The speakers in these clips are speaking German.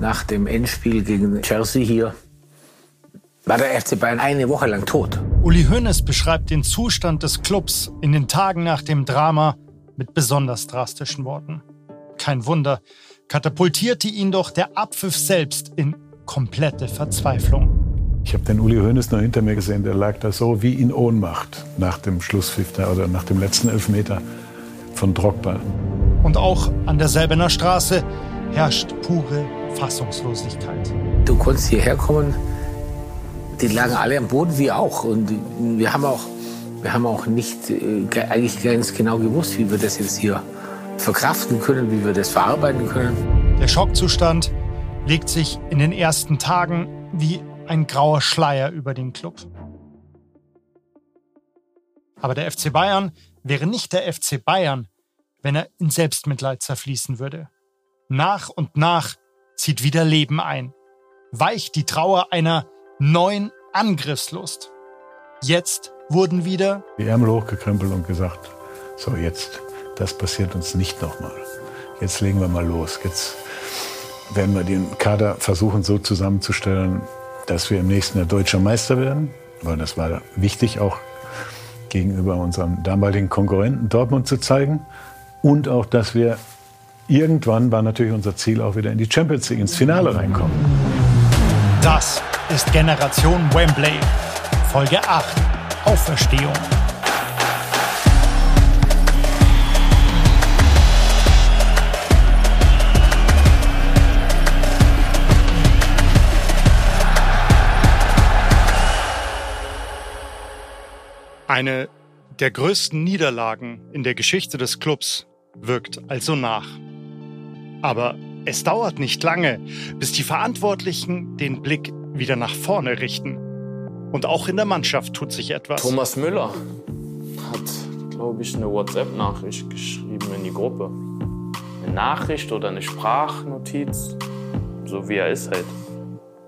nach dem Endspiel gegen Chelsea hier war der FC Bayern eine Woche lang tot. Uli Hoeneß beschreibt den Zustand des Clubs in den Tagen nach dem Drama mit besonders drastischen Worten. Kein Wunder, katapultierte ihn doch der Abpfiff selbst in komplette Verzweiflung. Ich habe den Uli Hoeneß noch hinter mir gesehen, der lag da so wie in Ohnmacht nach dem Schlusspfiff oder nach dem letzten Elfmeter von Drogba. Und auch an der Selbener Straße herrscht pure Fassungslosigkeit. Du konntest hierher kommen, die lagen alle am Boden, wie auch. Und wir haben auch, wir haben auch nicht äh, eigentlich ganz genau gewusst, wie wir das jetzt hier verkraften können, wie wir das verarbeiten können. Der Schockzustand legt sich in den ersten Tagen wie ein grauer Schleier über den Club. Aber der FC Bayern wäre nicht der FC Bayern, wenn er in Selbstmitleid zerfließen würde. Nach und nach zieht wieder Leben ein. Weicht die Trauer einer neuen Angriffslust. Jetzt wurden wieder die Ärmel hochgekrempelt und gesagt, so jetzt, das passiert uns nicht nochmal. Jetzt legen wir mal los. Jetzt werden wir den Kader versuchen so zusammenzustellen, dass wir im nächsten Jahr deutscher Meister werden, weil das war wichtig auch gegenüber unserem damaligen Konkurrenten Dortmund zu zeigen und auch, dass wir irgendwann war natürlich unser Ziel auch wieder in die Champions League ins Finale reinkommen. Das ist Generation Wembley. Folge 8. Auferstehung. Eine der größten Niederlagen in der Geschichte des Clubs wirkt also nach. Aber es dauert nicht lange, bis die Verantwortlichen den Blick wieder nach vorne richten. Und auch in der Mannschaft tut sich etwas. Thomas Müller hat, glaube ich, eine WhatsApp-Nachricht geschrieben in die Gruppe. Eine Nachricht oder eine Sprachnotiz, so wie er ist halt.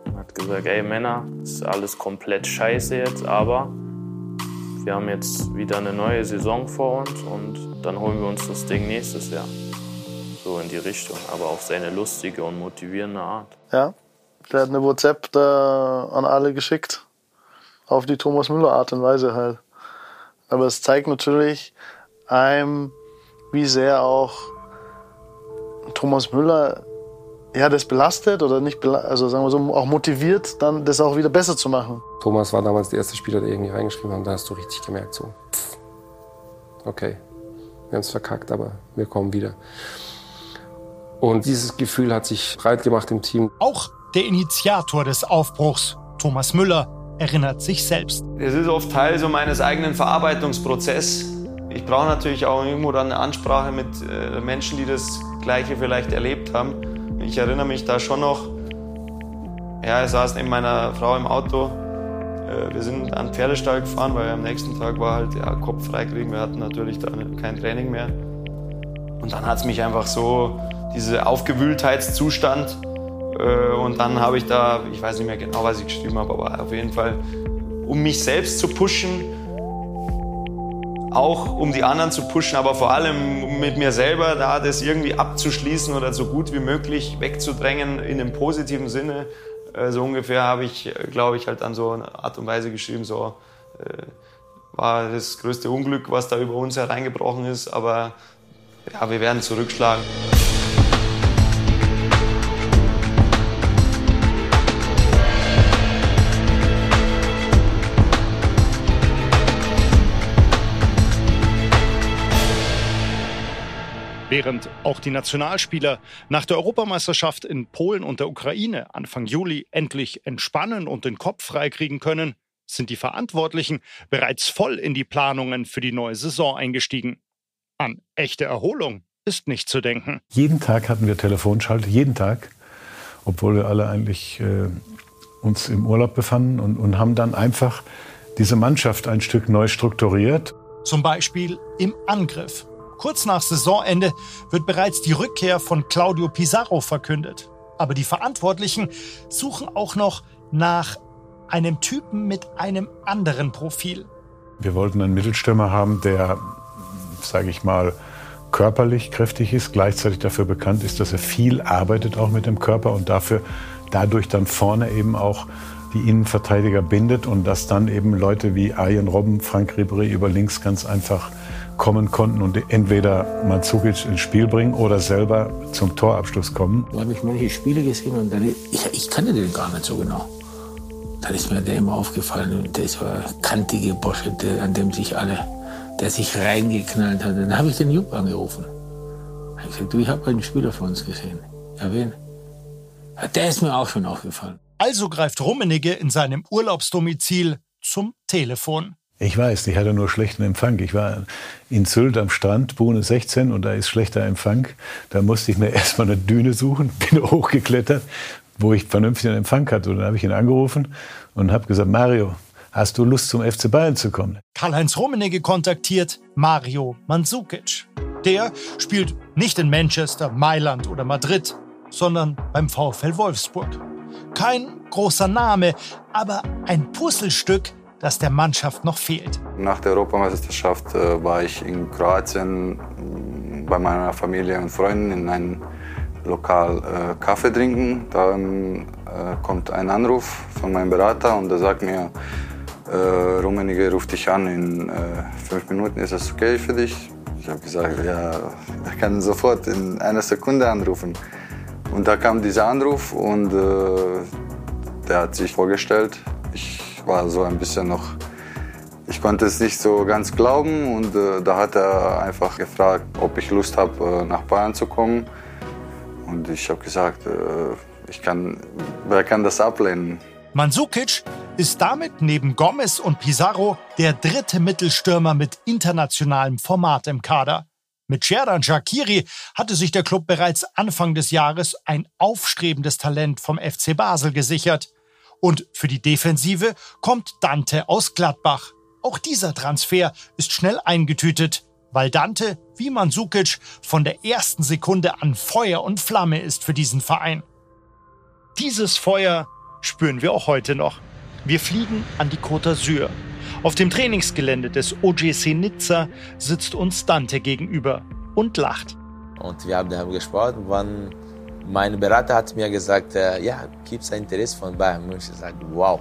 Er hat gesagt, ey Männer, ist alles komplett scheiße jetzt, aber wir haben jetzt wieder eine neue Saison vor uns und dann holen wir uns das Ding nächstes Jahr so in die Richtung, aber auf seine lustige und motivierende Art. Ja, der hat eine WhatsApp da an alle geschickt. Auf die Thomas Müller Art und Weise halt. Aber es zeigt natürlich einem, wie sehr auch Thomas Müller ja, das belastet oder nicht, also sagen wir so, auch motiviert, dann das auch wieder besser zu machen. Thomas war damals der erste Spieler, der irgendwie reingeschrieben hat. Da hast du richtig gemerkt, so, pff, okay, wir haben es verkackt, aber wir kommen wieder. Und dieses Gefühl hat sich breit gemacht im Team. Auch der Initiator des Aufbruchs, Thomas Müller, erinnert sich selbst. Es ist oft Teil so meines eigenen Verarbeitungsprozesses. Ich brauche natürlich auch irgendwo dann eine Ansprache mit äh, Menschen, die das Gleiche vielleicht erlebt haben. Ich erinnere mich da schon noch, ja, ich saß neben meiner Frau im Auto. Äh, wir sind an den Pferdestall gefahren, weil am nächsten Tag war halt ja, Kopf freikriegen. Wir hatten natürlich da kein Training mehr. Und dann hat es mich einfach so dieser Aufgewühltheitszustand. Äh, und dann habe ich da, ich weiß nicht mehr genau, was ich geschrieben habe, aber auf jeden Fall, um mich selbst zu pushen, auch um die anderen zu pushen, aber vor allem mit mir selber, da das irgendwie abzuschließen oder so gut wie möglich wegzudrängen in einem positiven Sinne. Äh, so ungefähr habe ich, äh, glaube ich, halt an so eine Art und Weise geschrieben, so war das größte Unglück, was da über uns hereingebrochen ist, aber ja, wir werden zurückschlagen. Während auch die Nationalspieler nach der Europameisterschaft in Polen und der Ukraine Anfang Juli endlich entspannen und den Kopf freikriegen können, sind die Verantwortlichen bereits voll in die Planungen für die neue Saison eingestiegen. An echte Erholung ist nicht zu denken. Jeden Tag hatten wir Telefonschalte, jeden Tag, obwohl wir alle eigentlich äh, uns im Urlaub befanden und, und haben dann einfach diese Mannschaft ein Stück neu strukturiert. Zum Beispiel im Angriff. Kurz nach Saisonende wird bereits die Rückkehr von Claudio Pizarro verkündet. Aber die Verantwortlichen suchen auch noch nach einem Typen mit einem anderen Profil. Wir wollten einen Mittelstürmer haben, der, sage ich mal, körperlich kräftig ist, gleichzeitig dafür bekannt ist, dass er viel arbeitet auch mit dem Körper und dafür dadurch dann vorne eben auch die Innenverteidiger bindet und dass dann eben Leute wie Arjen Robben, Frank Ribéry über links ganz einfach kommen konnten und entweder Mandzukic ins Spiel bringen oder selber zum Torabschluss kommen. Da habe ich manche Spiele gesehen und dann, ich, ich kannte den gar nicht so genau. Dann ist mir der immer aufgefallen, der ist so ein kantige Bosche, der, an dem sich alle, der sich reingeknallt hat. Dann habe ich den Jupp angerufen. Ich gesagt, du, ich habe einen Spieler von uns gesehen. Ja, wen? Ja, der ist mir auch schon aufgefallen. Also greift Rummenigge in seinem Urlaubsdomizil zum Telefon. Ich weiß, ich hatte nur schlechten Empfang. Ich war in Sylt am Strand, Bohne 16, und da ist schlechter Empfang. Da musste ich mir erstmal eine Düne suchen, bin hochgeklettert, wo ich vernünftigen Empfang hatte. Und dann habe ich ihn angerufen und habe gesagt, Mario, hast du Lust zum FC Bayern zu kommen? Karl-Heinz Rummenigge kontaktiert Mario Mandzukic. Der spielt nicht in Manchester, Mailand oder Madrid, sondern beim VfL Wolfsburg. Kein großer Name, aber ein Puzzlestück, das der Mannschaft noch fehlt. Nach der Europameisterschaft äh, war ich in Kroatien mm, bei meiner Familie und Freunden in einem Lokal äh, Kaffee trinken. Dann äh, kommt ein Anruf von meinem Berater und der sagt mir, äh, Rummenigge ruft dich an, in äh, fünf Minuten ist das okay für dich? Ich habe gesagt, ja, er kann sofort in einer Sekunde anrufen. Und da kam dieser Anruf und äh, der hat sich vorgestellt. Ich war so ein bisschen noch, ich konnte es nicht so ganz glauben und äh, da hat er einfach gefragt, ob ich Lust habe, äh, nach Bayern zu kommen. Und ich habe gesagt, äh, ich kann, wer kann das ablehnen? Mandzukic ist damit neben Gomez und Pizarro der dritte Mittelstürmer mit internationalem Format im Kader. Mit Sherdan Shakiri hatte sich der Club bereits Anfang des Jahres ein aufstrebendes Talent vom FC Basel gesichert. Und für die Defensive kommt Dante aus Gladbach. Auch dieser Transfer ist schnell eingetütet, weil Dante, wie Mandzukic, von der ersten Sekunde an Feuer und Flamme ist für diesen Verein. Dieses Feuer spüren wir auch heute noch. Wir fliegen an die Côte d'Azur. Auf dem Trainingsgelände des OGC Nizza sitzt uns Dante gegenüber und lacht. Und wir haben darüber gesprochen, wann mein Berater hat mir gesagt, äh, ja, gibt es ein Interesse von Bayern München? Ich sage, wow,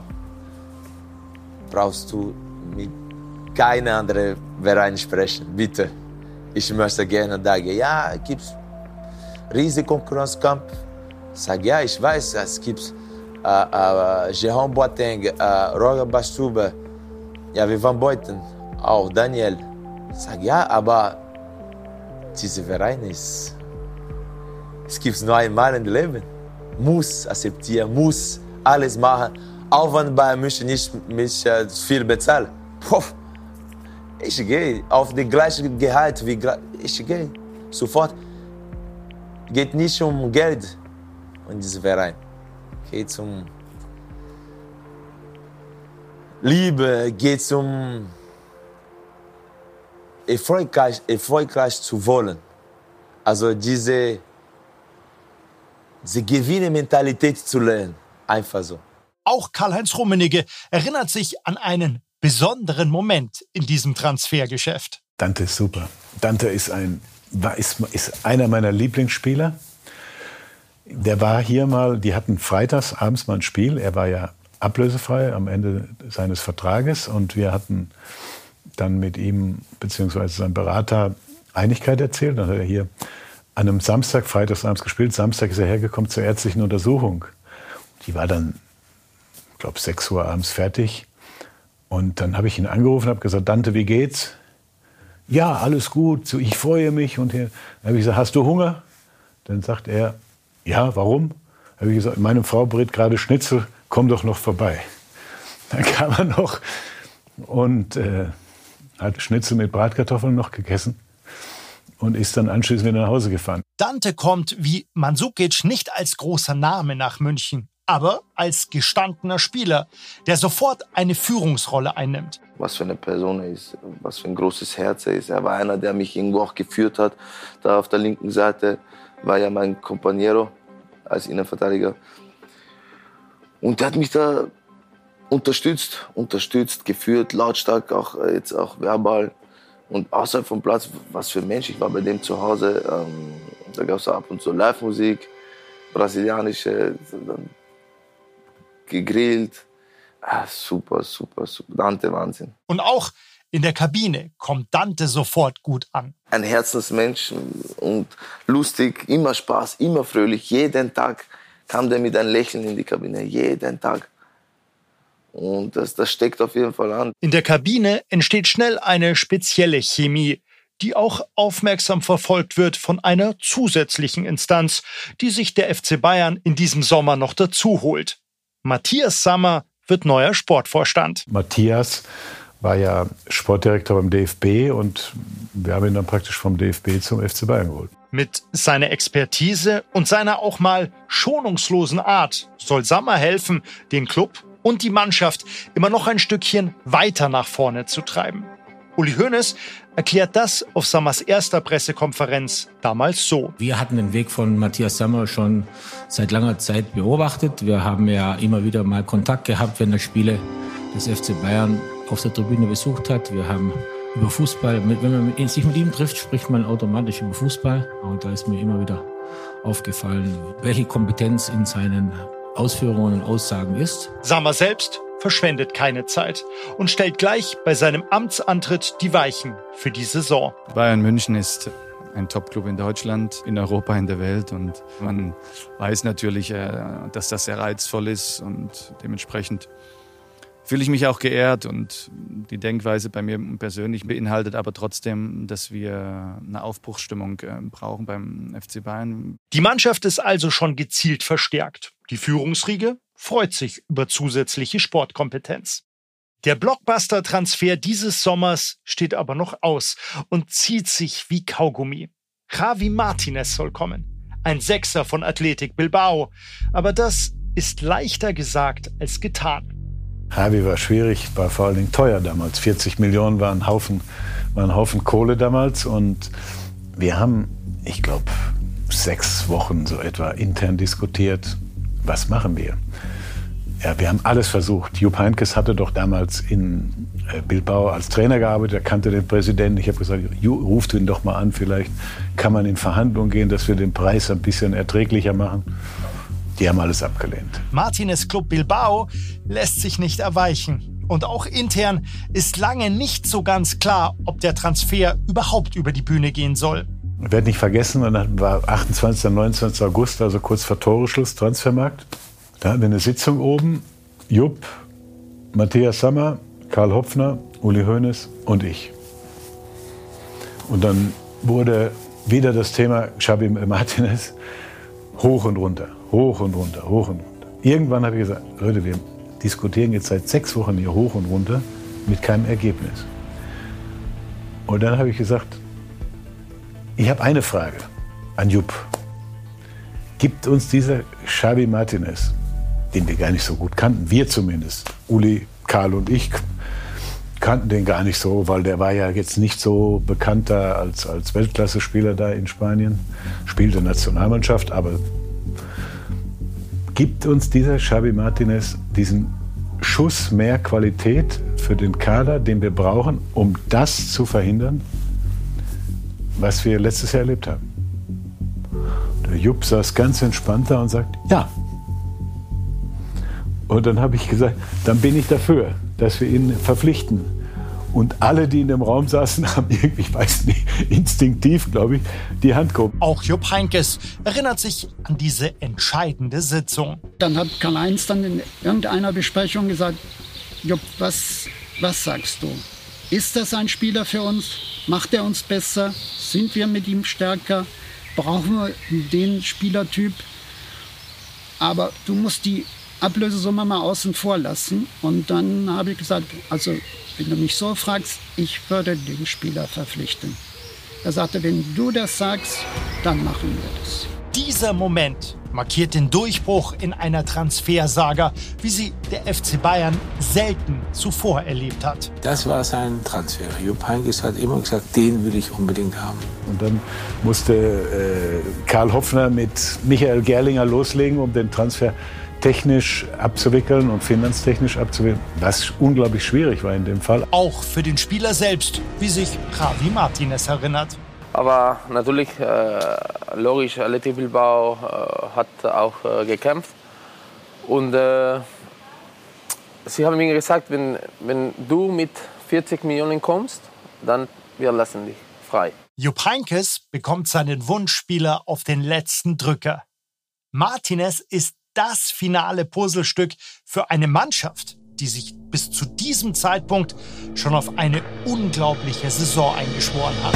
brauchst du mit keinem anderen Verein sprechen, bitte. Ich möchte gerne da gehen. Ja, gibt es riesige Konkurrenzkampf. Ich sage, ja, ich weiß, es gibt äh, äh, Jerome Boateng, äh, Roger Bastube, ja, wir waren Beuten, auch Daniel. Ich sage, ja, aber dieser Verein ist es gibt nur einmal im Leben. Muss akzeptieren, muss alles machen, auch wenn bei München nicht mich äh, viel bezahlt. Ich gehe auf das gleiche Gehalt wie ich gehe sofort. Geht nicht um Geld in diesem Verein. Geht um Liebe, geht um erfolgreich, erfolgreich zu wollen. Also diese diese Gewinne-Mentalität zu lernen. Einfach so. Auch Karl-Heinz Rummenigge erinnert sich an einen besonderen Moment in diesem Transfergeschäft. Dante ist super. Dante ist, ein, war, ist, ist einer meiner Lieblingsspieler. Der war hier mal, die hatten freitags abends mal ein Spiel. Er war ja ablösefrei am Ende seines Vertrages und wir hatten dann mit ihm bzw. seinem Berater Einigkeit erzählt. Dann hat er hier an einem Samstag, freitagsabends gespielt. Samstag ist er hergekommen zur ärztlichen Untersuchung. Die war dann, ich glaube, 6 Uhr abends fertig. Und dann habe ich ihn angerufen und habe gesagt, Dante, wie geht's? Ja, alles gut, ich freue mich. Und dann habe ich gesagt, hast du Hunger? Dann sagt er, ja, warum? Dann habe ich gesagt, meine Frau brät gerade Schnitzel, komm doch noch vorbei. Dann kam er noch und äh, hat Schnitzel mit Bratkartoffeln noch gegessen und ist dann anschließend wieder nach Hause gefahren. Dante kommt wie Mandzukic nicht als großer Name nach München, aber als gestandener Spieler, der sofort eine Führungsrolle einnimmt. Was für eine Person er ist, was für ein großes Herz er ist. Er war einer, der mich irgendwo auch geführt hat. Da auf der linken Seite war ja mein Companiero als Innenverteidiger. Und der hat mich da unterstützt, unterstützt, geführt, lautstark, auch jetzt auch verbal Und außerhalb vom Platz, was für ein Mensch, ich war bei dem zu Hause, ähm, da gab es ab und zu Live-Musik, brasilianische, dann gegrillt. Ah, super, super, super. Dante, Wahnsinn. Und auch in der Kabine kommt Dante sofort gut an. Ein Herzensmensch und lustig, immer Spaß, immer fröhlich. Jeden Tag kam der mit einem Lächeln in die Kabine, jeden Tag. Und das, das steckt auf jeden Fall an. In der Kabine entsteht schnell eine spezielle Chemie, die auch aufmerksam verfolgt wird von einer zusätzlichen Instanz, die sich der FC Bayern in diesem Sommer noch dazu holt. Matthias Sammer wird neuer Sportvorstand. Matthias war ja Sportdirektor beim DFB und wir haben ihn dann praktisch vom DFB zum FC Bayern geholt. Mit seiner Expertise und seiner auch mal schonungslosen Art soll Sammer helfen, den Club und die Mannschaft immer noch ein Stückchen weiter nach vorne zu treiben. Uli Hoeneß erklärt das auf Sammers erster Pressekonferenz damals so. Wir hatten den Weg von Matthias Sammer schon seit langer Zeit beobachtet. Wir haben ja immer wieder mal Kontakt gehabt, wenn er Spiele des FC Bayern auf der Tribüne besucht hat. Wir haben über Fußball, wenn man sich mit ihm trifft, spricht man automatisch über Fußball. Und da ist mir immer wieder aufgefallen, welche Kompetenz in seinen Ausführungen und Aussagen ist. Sammer selbst verschwendet keine Zeit und stellt gleich bei seinem Amtsantritt die Weichen für die Saison. Bayern München ist ein Topclub in Deutschland, in Europa, in der Welt. Und man weiß natürlich, äh, dass das sehr reizvoll ist und dementsprechend fühle ich mich auch geehrt und die Denkweise bei mir persönlich beinhaltet aber trotzdem, dass wir eine Aufbruchsstimmung äh, brauchen beim FC Bayern. Die Mannschaft ist also schon gezielt verstärkt. Die Führungsriege freut sich über zusätzliche Sportkompetenz. Der Blockbuster-Transfer dieses Sommers steht aber noch aus und zieht sich wie Kaugummi. Javi Martinez soll kommen. Ein Sechser von Athletic Bilbao. Aber das ist leichter gesagt als getan. Javi war schwierig, war vor allen Dingen teuer damals. 40 Millionen war ein Haufen, war ein Haufen Kohle damals. Und wir haben, ich glaube, sechs Wochen so etwa intern diskutiert, was machen wir? Ja, wir haben alles versucht. Jupp Heynckes hatte doch damals in äh, Bilbao als Trainer gearbeitet, er kannte den Präsidenten. Ich habe gesagt, ruft ihn doch mal an, vielleicht kann man in Verhandlungen gehen, dass wir den Preis ein bisschen erträglicher machen. Die haben alles abgelehnt. Martinez Club Bilbao lässt sich nicht erweichen. Und auch intern ist lange nicht so ganz klar, ob der Transfer überhaupt über die Bühne gehen soll. Ich werde nicht vergessen, und dann war 28. und 29. August, also kurz vor Toreschluss, Transfermarkt. Da hatten wir eine Sitzung oben. Jupp, Matthias Sammer, Karl Hopfner, Uli Hoeneß und ich. Und dann wurde wieder das Thema Xabi Martinez hoch und runter, hoch und runter, hoch und runter. Irgendwann habe ich gesagt, Leute, wir diskutieren jetzt seit sechs Wochen hier hoch und runter mit keinem Ergebnis. Und dann habe ich gesagt, ich habe eine Frage an Jupp. Gibt uns dieser Xabi Martinez den wir gar nicht so gut kannten. Wir zumindest. Uli, Karl und ich kannten den gar nicht so, weil der war ja jetzt nicht so bekannter als, als Weltklasse-Spieler da in Spanien. Spielte Nationalmannschaft, aber gibt uns dieser Xavi Martinez diesen Schuss mehr Qualität für den Kader, den wir brauchen, um das zu verhindern, was wir letztes Jahr erlebt haben. Der Jupp saß ganz entspannt da und sagt, ja, und dann habe ich gesagt, dann bin ich dafür, dass wir ihn verpflichten. Und alle, die in dem Raum saßen, haben irgendwie, ich weiß nicht, instinktiv, glaube ich, die Hand gehoben. Auch Jupp Heinkes erinnert sich an diese entscheidende Sitzung. Dann hat Karl-Heinz dann in irgendeiner Besprechung gesagt, Jupp, was, was sagst du? Ist das ein Spieler für uns? Macht er uns besser? Sind wir mit ihm stärker? Brauchen wir den Spielertyp? Aber du musst die Ablösesumme mal außen vor lassen. Und dann habe ich gesagt, also wenn du mich so fragst, ich würde den Spieler verpflichten. Er sagte, wenn du das sagst, dann machen wir das. Dieser Moment markiert den Durchbruch in einer Transfersaga, wie sie der FC Bayern selten zuvor erlebt hat. Das war sein Transfer. Jupp Heynckes hat immer gesagt, den will ich unbedingt haben. Und dann musste äh, Karl Hoffner mit Michael Gerlinger loslegen, um den Transfer technisch abzuwickeln und finanztechnisch abzuwickeln, was unglaublich schwierig war in dem Fall. Auch für den Spieler selbst, wie sich Javi Martinez erinnert. Aber natürlich, äh, logisch, Athletic Bilbao äh, hat auch äh, gekämpft. Und sie haben mir gesagt, wenn, wenn du mit 40 Millionen kommst, dann wir lassen dich frei. Jupp Heynckes bekommt seinen Wunschspieler auf den letzten Drücker. Martinez ist das finale Puzzlestück für eine Mannschaft, die sich bis zu diesem Zeitpunkt schon auf eine unglaubliche Saison eingeschworen hat.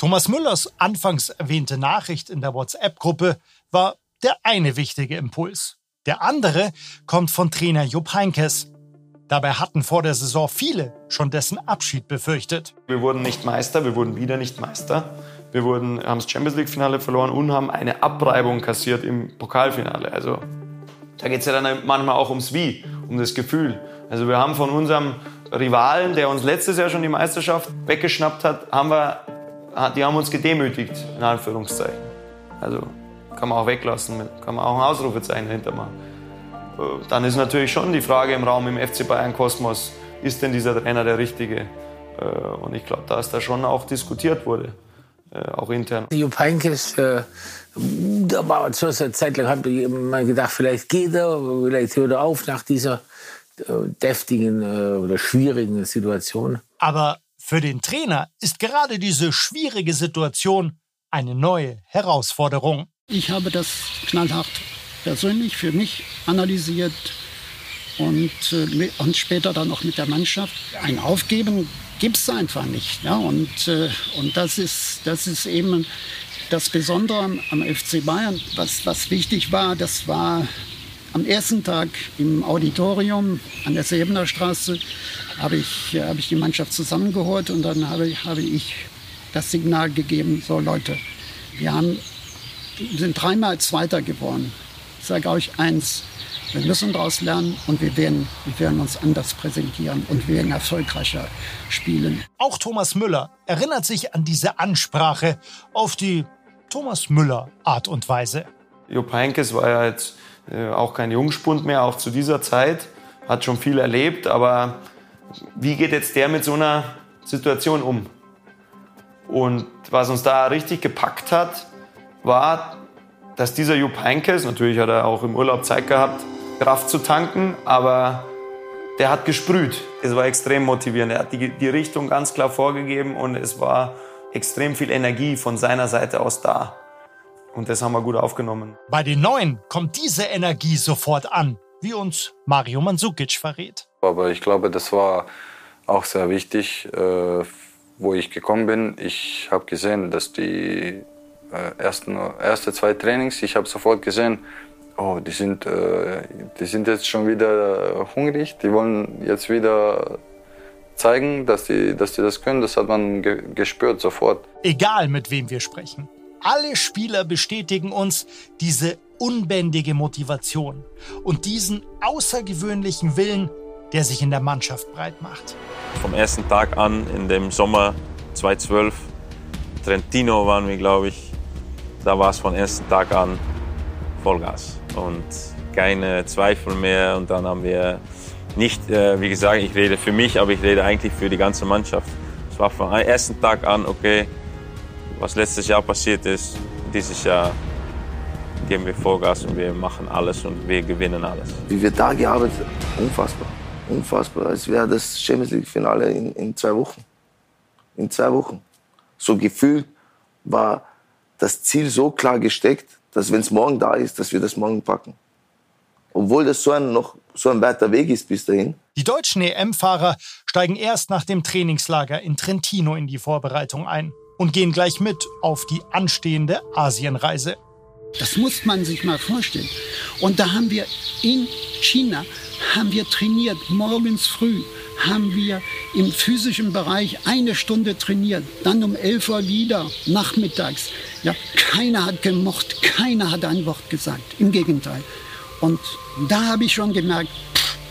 Thomas Müllers anfangs erwähnte Nachricht in der WhatsApp-Gruppe war der eine wichtige Impuls. Der andere kommt von Trainer Jupp Heinkes. Dabei hatten vor der Saison viele schon dessen Abschied befürchtet. Wir wurden nicht Meister, wir wurden wieder nicht Meister. Wir wurden, haben das Champions League-Finale verloren und haben eine Abreibung kassiert im Pokalfinale. Also da geht es ja dann manchmal auch ums Wie, um das Gefühl. Also wir haben von unserem Rivalen, der uns letztes Jahr schon die Meisterschaft weggeschnappt hat, haben wir die haben uns gedemütigt, in Anführungszeichen. Also kann man auch weglassen, kann man auch ein Ausrufezeichen dahinter machen. Äh, dann ist natürlich schon die Frage im Raum im FC Bayern Kosmos, ist denn dieser Trainer der Richtige? Äh, und ich glaube, dass da schon auch diskutiert wurde, äh, auch intern. Jupp Heynckes, äh, da war zu einer Zeit lang, habe ich mal gedacht, vielleicht geht er, vielleicht hört er auf nach dieser deftigen oder schwierigen Situation. Aber für den Trainer ist gerade diese schwierige Situation eine neue Herausforderung. Ich habe das knallhart persönlich für mich analysiert und, äh, und später dann auch mit der Mannschaft. Ein Aufgeben gibt es einfach nicht. Ja? Und, äh, und das, ist, das ist eben das Besondere am, am FC Bayern. Was, was wichtig war, das war am ersten Tag im Auditorium an der Sebener Straße habe ich, habe ich die Mannschaft zusammengeholt und dann habe, habe ich das Signal gegeben, so Leute, wir haben, sind dreimal Zweiter geworden. Ich sage euch eins, wir müssen daraus lernen und wir werden, wir werden uns anders präsentieren und wir werden erfolgreicher spielen. Auch Thomas Müller erinnert sich an diese Ansprache auf die Thomas Müller Art und Weise. Jupp Heynckes war ja jetzt auch kein Jungspund mehr, auch zu dieser Zeit. Hat schon viel erlebt, aber wie geht jetzt der mit so einer Situation um? Und was uns da richtig gepackt hat, war, dass dieser Jupp Heynckes, natürlich hat er auch im Urlaub Zeit gehabt, Kraft zu tanken, aber der hat gesprüht. Es war extrem motivierend. Er hat die, die Richtung ganz klar vorgegeben und es war extrem viel Energie von seiner Seite aus da. Und das haben wir gut aufgenommen. Bei den Neuen kommt diese Energie sofort an, wie uns Mario Mandzukic verrät. Aber ich glaube, das war auch sehr wichtig, äh, wo ich gekommen bin. Ich habe gesehen, dass die äh, ersten erste zwei Trainings, ich habe sofort gesehen, oh, die sind, äh, die sind jetzt schon wieder hungrig, die wollen jetzt wieder zeigen, dass die, dass die das können. Das hat man ge gespürt sofort. Egal, mit wem wir sprechen. Alle Spieler bestätigen uns diese unbändige Motivation und diesen außergewöhnlichen Willen, der sich in der Mannschaft breit macht. Vom ersten Tag an in dem Sommer 2012, Trentino waren wir, glaube ich, da war es von ersten Tag an Vollgas und keine Zweifel mehr. Und dann haben wir nicht, äh, wie gesagt, ich rede für mich, aber ich rede eigentlich für die ganze Mannschaft. Es war vom ersten Tag an, okay, was letztes Jahr passiert ist, dieses Jahr geben wir Vollgas und wir machen alles und wir gewinnen alles. Wie wir da gearbeitet haben, unfassbar. Unfassbar. Als wäre das Champions League-Finale in, in zwei Wochen. In zwei Wochen. So gefühlt war das Ziel so klar gesteckt, dass wenn es morgen da ist, dass wir das morgen packen. Obwohl das so ein, noch so ein weiter Weg ist bis dahin. Die deutschen EM-Fahrer steigen erst nach dem Trainingslager in Trentino in die Vorbereitung ein und gehen gleich mit auf die anstehende Asienreise. Das muss man sich mal vorstellen. Und da haben wir in China haben wir trainiert, morgens früh haben wir im physischen Bereich eine Stunde trainiert, dann um 11 Uhr wieder, nachmittags. Ja, keiner hat gemocht, keiner hat ein Wort gesagt. Im Gegenteil. Und da habe ich schon gemerkt,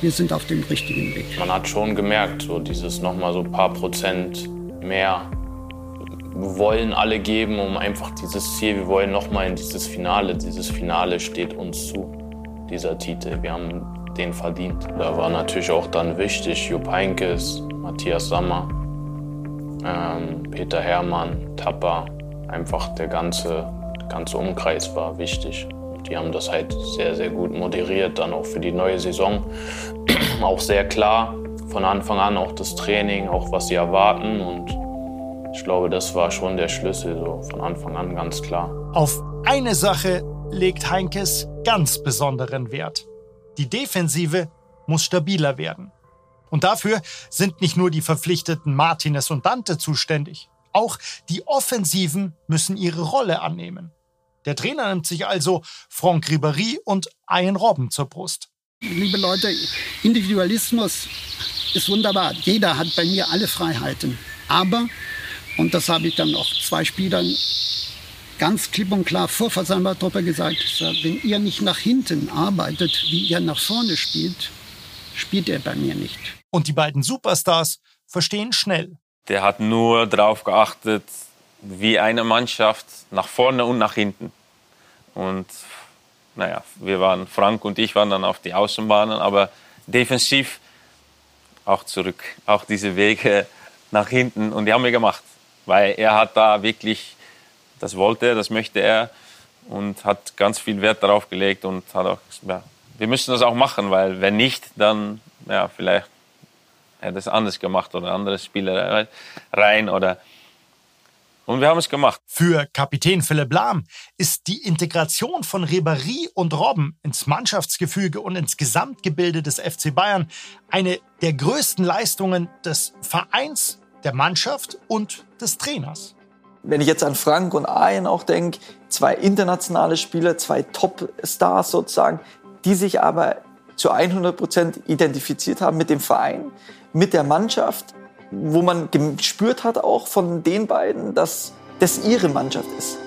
wir sind auf dem richtigen Weg. Man hat schon gemerkt, so dieses nochmal so ein paar Prozent mehr wollen alle geben, um einfach dieses Ziel, wir wollen nochmal in dieses Finale. Dieses Finale steht uns zu, dieser Titel. Wir haben den verdient. Da war natürlich auch dann wichtig, Jupp Heinkes, Matthias Sammer, ähm, Peter Hermann, Tapper, einfach der ganze, ganze Umkreis war wichtig. Die haben das halt sehr, sehr gut moderiert, dann auch für die neue Saison. auch sehr klar von Anfang an auch das Training, auch was sie erwarten. Und ich glaube, das war schon der Schlüssel, so von Anfang an ganz klar. Auf eine Sache legt Heinkes ganz besonderen Wert. Die Defensive muss stabiler werden. Und dafür sind nicht nur die verpflichteten Martinez und Dante zuständig. Auch die Offensiven müssen ihre Rolle annehmen. Der Trainer nimmt sich also Franck Ribéry und Ian Robben zur Brust. Liebe Leute, Individualismus ist wunderbar. Jeder hat bei mir alle Freiheiten. Aber, und das habe ich dann auch zwei Spielern ganz klipp und klar vor versammelter Truppe gesagt, wenn ihr nicht nach hinten arbeitet, wie ihr nach vorne spielt, spielt er bei mir nicht. Und die beiden Superstars verstehen schnell. Der hat nur darauf geachtet, wie eine Mannschaft nach vorne und nach hinten. Und naja, wir waren, Frank und ich waren dann auf die Außenbahnen, aber defensiv auch zurück, auch diese Wege nach hinten. Und die haben wir gemacht, weil er hat da wirklich, das wollte er, das möchte er und hat ganz viel Wert darauf gelegt und hat auch, ja, wir müssen das auch machen, weil wenn nicht, dann ja, vielleicht hätte es anders gemacht oder andere Spieler rein oder und wir haben es gemacht. Für Kapitän Philipp Lahm ist die Integration von Ribéry und Robben ins Mannschaftsgefüge und ins Gesamtgebilde des FC Bayern eine der größten Leistungen des Vereins, der Mannschaft und des Trainers. Wenn ich jetzt an Frank und Ayen auch denke, zwei internationale Spieler, zwei Top-Stars sozusagen, die sich aber zu 100 Prozent identifiziert haben mit dem Verein, mit der Mannschaft, wo man gespürt hat auch von den beiden, dass das ihre Mannschaft ist.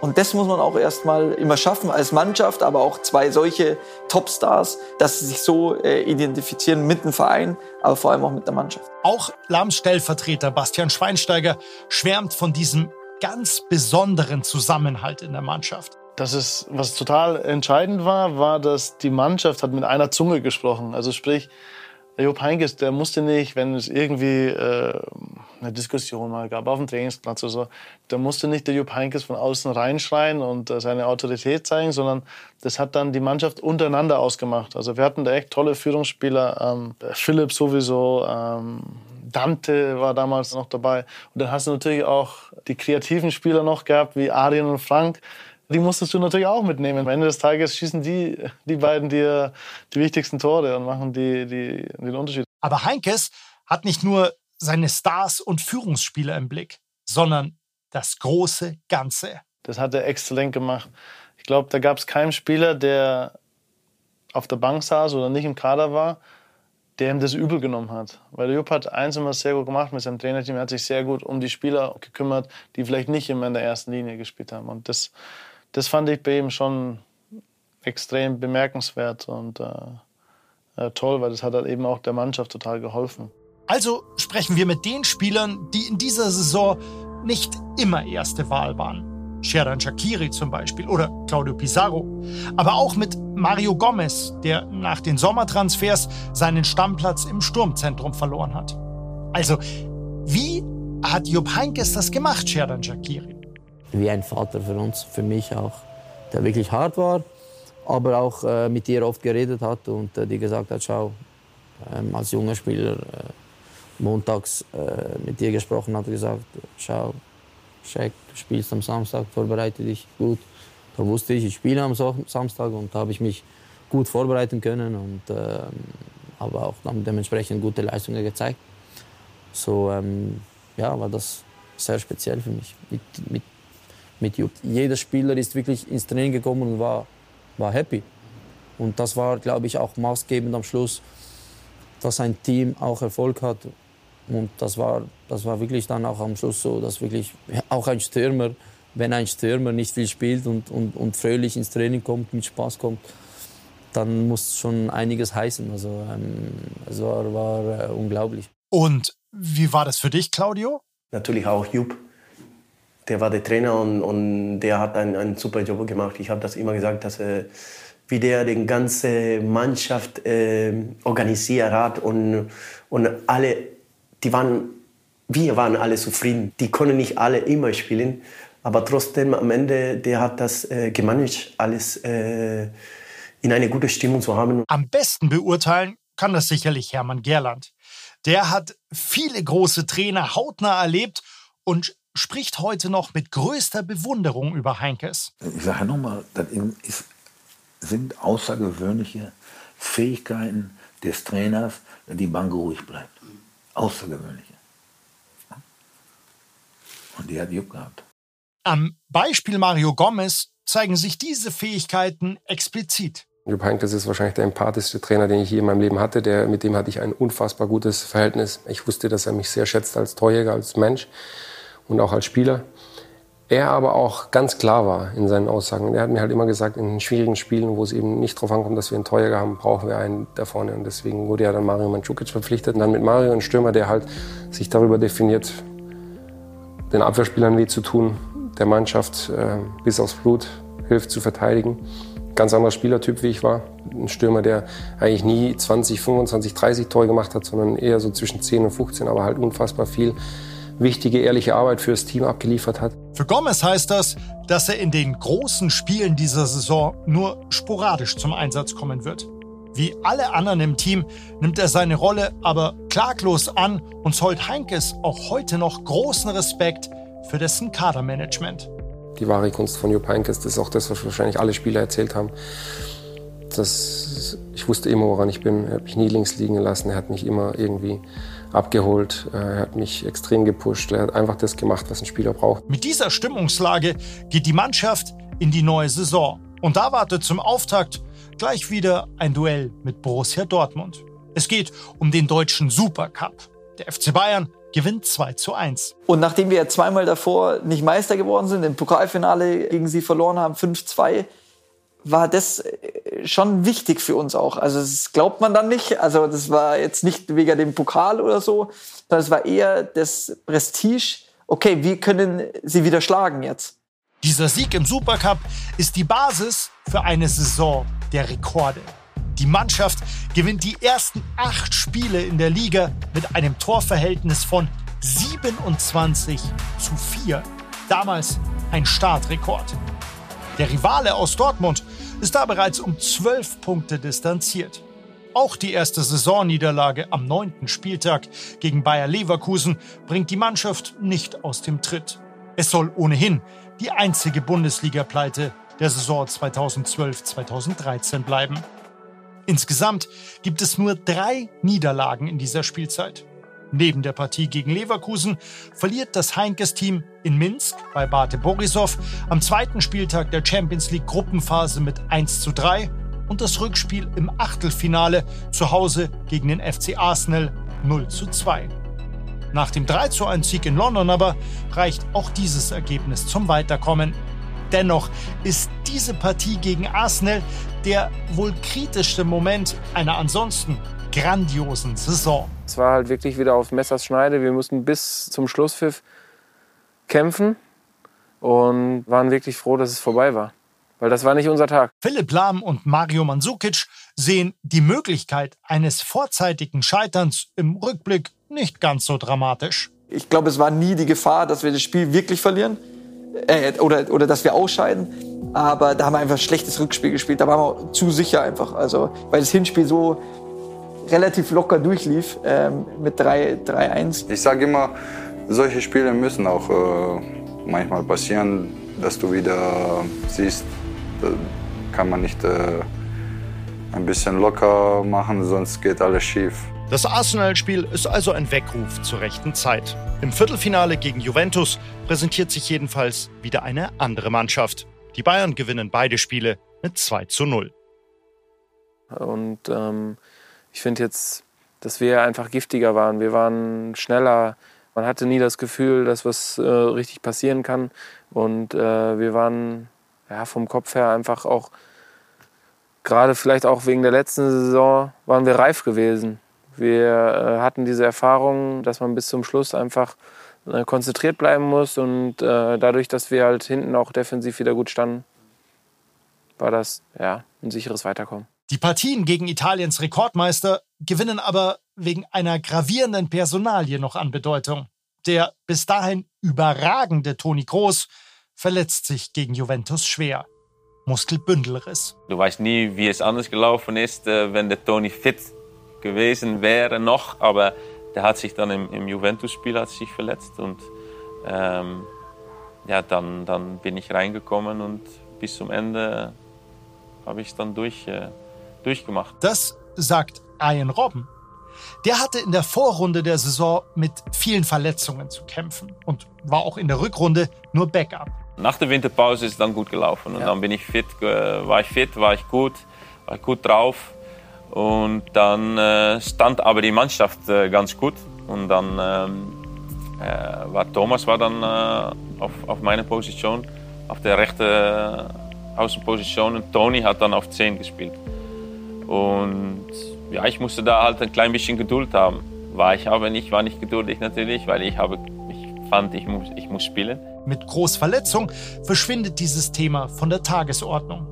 Und das muss man auch erstmal immer schaffen als Mannschaft, aber auch zwei solche Topstars, dass sie sich so äh, identifizieren mit dem Verein, aber vor allem auch mit der Mannschaft. Auch Lams Stellvertreter Bastian Schweinsteiger schwärmt von diesem ganz besonderen Zusammenhalt in der Mannschaft. Das ist, was total entscheidend war, war, dass die Mannschaft hat mit einer Zunge gesprochen. Also sprich, der Jupp Heynckes, der musste nicht, wenn es irgendwie äh, eine Diskussion mal gab auf dem Trainingsplatz oder so, der musste nicht der Jupp Heynckes von außen reinschreien und äh, seine Autorität zeigen, sondern das hat dann die Mannschaft untereinander ausgemacht. Also wir hatten da echt tolle Führungsspieler, ähm, Philipp sowieso, ähm, Dante war damals noch dabei. Und dann hast du natürlich auch die kreativen Spieler noch gehabt, wie Arjen und Frank, die musstest du natürlich auch mitnehmen. Am Ende des Tages schießen die, die beiden dir die wichtigsten Tore und machen die, die, den Unterschied. Aber Heinkes hat nicht nur seine Stars und Führungsspieler im Blick, sondern das große Ganze. Das hat er exzellent gemacht. Ich glaube, da gab es keinen Spieler, der auf der Bank saß oder nicht im Kader war, der ihm das übel genommen hat. Weil Jupp hat eins immer sehr gut gemacht mit seinem Trainerteam. Er hat sich sehr gut um die Spieler gekümmert, die vielleicht nicht immer in der ersten Linie gespielt haben. Und das, das fand ich bei ihm schon extrem bemerkenswert und äh, äh, toll, weil das hat halt eben auch der Mannschaft total geholfen. Also sprechen wir mit den Spielern, die in dieser Saison nicht immer erste Wahl waren. Sheran Shakiri zum Beispiel oder Claudio Pizarro. Aber auch mit Mario Gomez, der nach den Sommertransfers seinen Stammplatz im Sturmzentrum verloren hat. Also, wie hat Jupp Heynckes das gemacht, Sheran Shakiri? Wie ein Vater für uns, für mich auch, der wirklich hart war, aber auch äh, mit dir oft geredet hat und äh, dir gesagt hat, schau, ähm, als junger Spieler äh, montags äh, mit dir gesprochen hat, gesagt, schau, Shaq, du spielst am Samstag, vorbereite dich gut. Da wusste ich, ich spiele am so Samstag und da habe ich mich gut vorbereiten können und ähm, habe auch dann dementsprechend gute Leistungen gezeigt. So ähm, ja, war das sehr speziell für mich, mit, mit mit. Jeder Spieler ist wirklich ins Training gekommen und war, war happy. Und das war, glaube ich, auch maßgebend am Schluss, dass ein Team auch Erfolg hat. Und das war, das war wirklich dann auch am Schluss so, dass wirklich auch ein Stürmer, wenn ein Stürmer nicht viel spielt und, und, und fröhlich ins Training kommt, mit Spaß kommt, dann muss schon einiges heißen. Also ähm, es war, war äh, unglaublich. Und wie war das für dich, Claudio? Natürlich auch Jupp. Der war der Trainer und, und der hat einen, einen super Job gemacht. Ich habe das immer gesagt, dass er, wie der die ganze Mannschaft äh, organisiert hat und, und alle, die waren, wir waren alle zufrieden. Die konnten nicht alle immer spielen, aber trotzdem am Ende, der hat das äh, gemanagt, alles äh, in eine gute Stimmung zu haben. Am besten beurteilen kann das sicherlich Hermann Gerland. Der hat viele große Trainer hautnah erlebt und spricht heute noch mit größter Bewunderung über Heinkes. Ich sage nochmal, das ist, sind außergewöhnliche Fähigkeiten des Trainers, wenn die Bank ruhig bleibt. Außergewöhnliche. Und die hat Jupp gehabt. Am Beispiel Mario Gomez zeigen sich diese Fähigkeiten explizit. Jupp Heynckes ist wahrscheinlich der empathischste Trainer, den ich je in meinem Leben hatte. Der, mit dem hatte ich ein unfassbar gutes Verhältnis. Ich wusste, dass er mich sehr schätzt als Torjäger, als Mensch und auch als Spieler. Er aber auch ganz klar war in seinen Aussagen. Er hat mir halt immer gesagt, in schwierigen Spielen, wo es eben nicht darauf ankommt, dass wir einen Torjäger haben, brauchen wir einen da vorne. Und deswegen wurde ja dann Mario Mandzukic verpflichtet. Und dann mit Mario ein Stürmer, der halt sich darüber definiert, den Abwehrspielern weh zu tun, der Mannschaft äh, bis aufs Blut hilft zu verteidigen. Ganz anderer Spielertyp, wie ich war. Ein Stürmer, der eigentlich nie 20, 25, 30 Tore gemacht hat, sondern eher so zwischen 10 und 15, aber halt unfassbar viel wichtige, ehrliche Arbeit fürs Team abgeliefert hat. Für Gomez heißt das, dass er in den großen Spielen dieser Saison nur sporadisch zum Einsatz kommen wird. Wie alle anderen im Team nimmt er seine Rolle aber klaglos an und zollt Heinkes auch heute noch großen Respekt für dessen Kadermanagement. Die wahre Kunst von Jupp Heynckes, das ist auch das, was wahrscheinlich alle Spieler erzählt haben. Das, ich wusste immer, woran ich bin. Er hat mich nie links liegen lassen. Er hat mich immer irgendwie abgeholt. Er hat mich extrem gepusht. Er hat einfach das gemacht, was ein Spieler braucht. Mit dieser Stimmungslage geht die Mannschaft in die neue Saison. Und da wartet zum Auftakt gleich wieder ein Duell mit Borussia Dortmund. Es geht um den deutschen Supercup. Der FC Bayern gewinnt 2 zu 1. Und nachdem wir zweimal davor nicht Meister geworden sind, im Pokalfinale gegen sie verloren haben, 5-2, war das äh, schon wichtig für uns auch. Also das glaubt man dann nicht. Also das war jetzt nicht wegen dem Pokal oder so, sondern es war eher das Prestige. Okay, wir können sie wieder schlagen jetzt. Dieser Sieg im Supercup ist die Basis für eine Saison der Rekorde. Die Mannschaft gewinnt die ersten acht Spiele in der Liga mit einem Torverhältnis von 27 zu 4. Damals ein Startrekord. Der Rivale aus Dortmund ist da bereits um 12 Punkte distanziert. Auch die erste Saisonniederlage am neunten Spieltag gegen Bayer Leverkusen bringt die Mannschaft nicht aus dem Tritt. Es soll ohnehin die einzige Bundesliga-Pleite der Saison 2012-2013 bleiben. Insgesamt gibt es nur drei Niederlagen in dieser Spielzeit. Neben der Partie gegen Leverkusen verliert das Heinkes-Team in Minsk bei Bate Borisov am zweiten Spieltag der Champions League Gruppenphase mit 1 zu 3 und das Rückspiel im Achtelfinale zu Hause gegen den FC Arsenal 0 zu 2. Nach dem 3 zu 1 Sieg in London aber reicht auch dieses Ergebnis zum Weiterkommen. Dennoch ist diese Partie gegen Arsenal der wohl kritischste Moment einer ansonsten grandiosen Saison. Es war halt wirklich wieder auf Messers Schneide. Wir mussten bis zum Schlusspfiff kämpfen und waren wirklich froh, dass es vorbei war. Weil das war nicht unser Tag. Philipp Lahm und Mario Mandzukic sehen die Möglichkeit eines vorzeitigen Scheiterns im Rückblick nicht ganz so dramatisch. Ich glaube, es war nie die Gefahr, dass wir das Spiel wirklich verlieren äh, oder, oder dass wir ausscheiden. Aber da haben wir einfach ein schlechtes Rückspiel gespielt. Da waren wir zu sicher einfach. Also, weil das Hinspiel so relativ locker durchlief ähm, mit 3-1. Ich sage immer, solche Spiele müssen auch äh, manchmal passieren, dass du wieder siehst, kann man nicht äh, ein bisschen locker machen, sonst geht alles schief. Das Arsenal-Spiel ist also ein Weckruf zur rechten Zeit. Im Viertelfinale gegen Juventus präsentiert sich jedenfalls wieder eine andere Mannschaft. Die Bayern gewinnen beide Spiele mit 2 zu 0. Und ähm, ich finde jetzt, dass wir einfach giftiger waren. Wir waren schneller. Man hatte nie das Gefühl, dass was äh, richtig passieren kann. Und äh, wir waren ja, vom Kopf her einfach auch gerade vielleicht auch wegen der letzten Saison waren wir reif gewesen. Wir äh, hatten diese Erfahrung, dass man bis zum Schluss einfach äh, konzentriert bleiben muss und äh, dadurch, dass wir halt hinten auch defensiv wieder gut standen, war das ja ein sicheres Weiterkommen. Die Partien gegen Italiens Rekordmeister gewinnen aber wegen einer gravierenden Personalie noch an Bedeutung. Der bis dahin überragende Toni Kroos verletzt sich gegen Juventus schwer. Muskelbündelriss. Du weißt nie, wie es anders gelaufen ist, wenn der Toni fit gewesen wäre noch, aber der hat sich dann im, im Juventus-Spiel sich verletzt und ähm, ja, dann, dann bin ich reingekommen und bis zum Ende habe ich es dann durch, äh, durchgemacht. Das sagt Ian Robben. Der hatte in der Vorrunde der Saison mit vielen Verletzungen zu kämpfen und war auch in der Rückrunde nur Backup. Nach der Winterpause ist es dann gut gelaufen und ja. dann bin ich fit, war ich fit, war ich gut, war ich gut drauf und dann äh, stand aber die Mannschaft äh, ganz gut und dann ähm, äh, war Thomas war dann äh, auf, auf meiner Position, auf der rechten äh, Außenposition und Tony hat dann auf 10 gespielt. Und ja, ich musste da halt ein klein bisschen Geduld haben. War ich aber nicht, war nicht geduldig natürlich, weil ich, habe, ich fand, ich muss, ich muss spielen. Mit Großverletzung verschwindet dieses Thema von der Tagesordnung.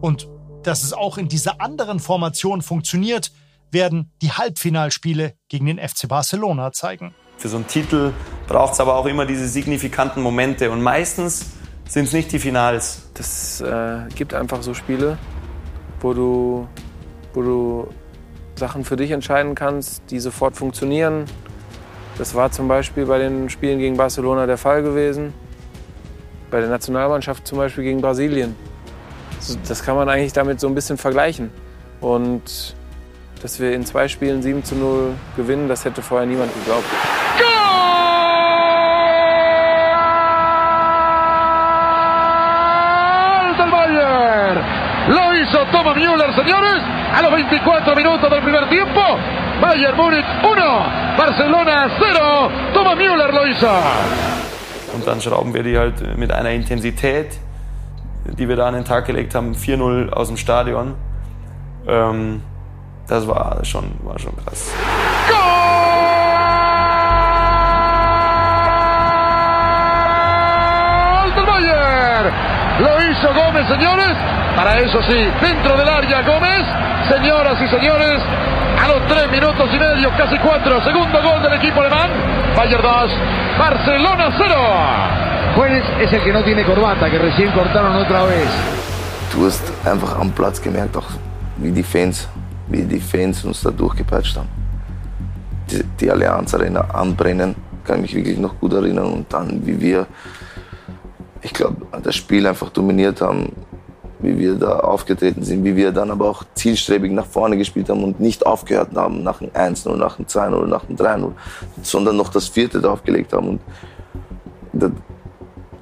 Und dass es auch in dieser anderen Formation funktioniert, werden die Halbfinalspiele gegen den FC Barcelona zeigen. Für so einen Titel braucht es aber auch immer diese signifikanten Momente und meistens sind es nicht die Finals. Das äh, gibt einfach so Spiele, wo du, wo du Sachen für dich entscheiden kannst, die sofort funktionieren. Das war zum Beispiel bei den Spielen gegen Barcelona der Fall gewesen. Bei der Nationalmannschaft zum Beispiel gegen Brasilien. Das kann man eigentlich damit so ein bisschen vergleichen. Und dass wir in zwei Spielen 7 zu 0 gewinnen, das hätte vorher niemand geglaubt. Lo hizo Thomas Müller, señores, a los 24 minutos del primer tiempo. Bayern Múnich 1, Barcelona 0. Thomas Müller lo hizo. Und dann schrauben wir die halt mit einer Intensität, die wir da an den Tag gelegt haben, 4-0 aus dem Stadion. Ähm, das war schon, war schon krass. Goal del Bayern. Lo hizo Gómez, señores. Para eso sí, dentro del área Gómez. Señoras y señores, a los tres minutos y medio, casi cuatro, segundo gol del equipo alemán. Bayern 2, Barcelona 0. Juárez es el que no tiene corbata, que recién cortaron otra vez. Du hast einfach am Platz gemerkt, auch wie die Fans, wie die Fans uns da durchgepeitscht haben. Die, die Allianz Arena anbrennen, kann ich mich wirklich noch gut erinnern. Und dann, wie wir, ich glaube, das Spiel einfach dominiert haben, wie wir da aufgetreten sind, wie wir dann aber auch zielstrebig nach vorne gespielt haben und nicht aufgehört haben nach dem 1-0, nach dem 2-0, nach dem 3-0, sondern noch das vierte draufgelegt haben. Und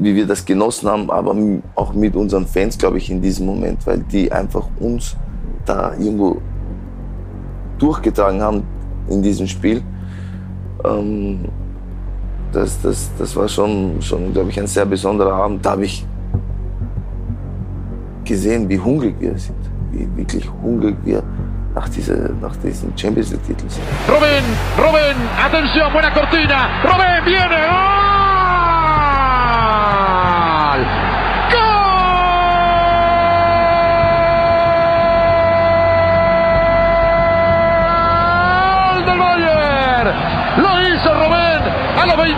wie wir das genossen haben, aber auch mit unseren Fans, glaube ich, in diesem Moment, weil die einfach uns da irgendwo durchgetragen haben in diesem Spiel. Ähm, das, das, das war schon, schon glaube ich, ein sehr besonderer Abend. Da habe ich gesehen, wie hungrig wir sind, wie wirklich hungrig wir nach, dieser, nach diesem Champions League-Titel sind. Rubén, Rubén, atención, buena cortina. Rubén viene. ¡Gol!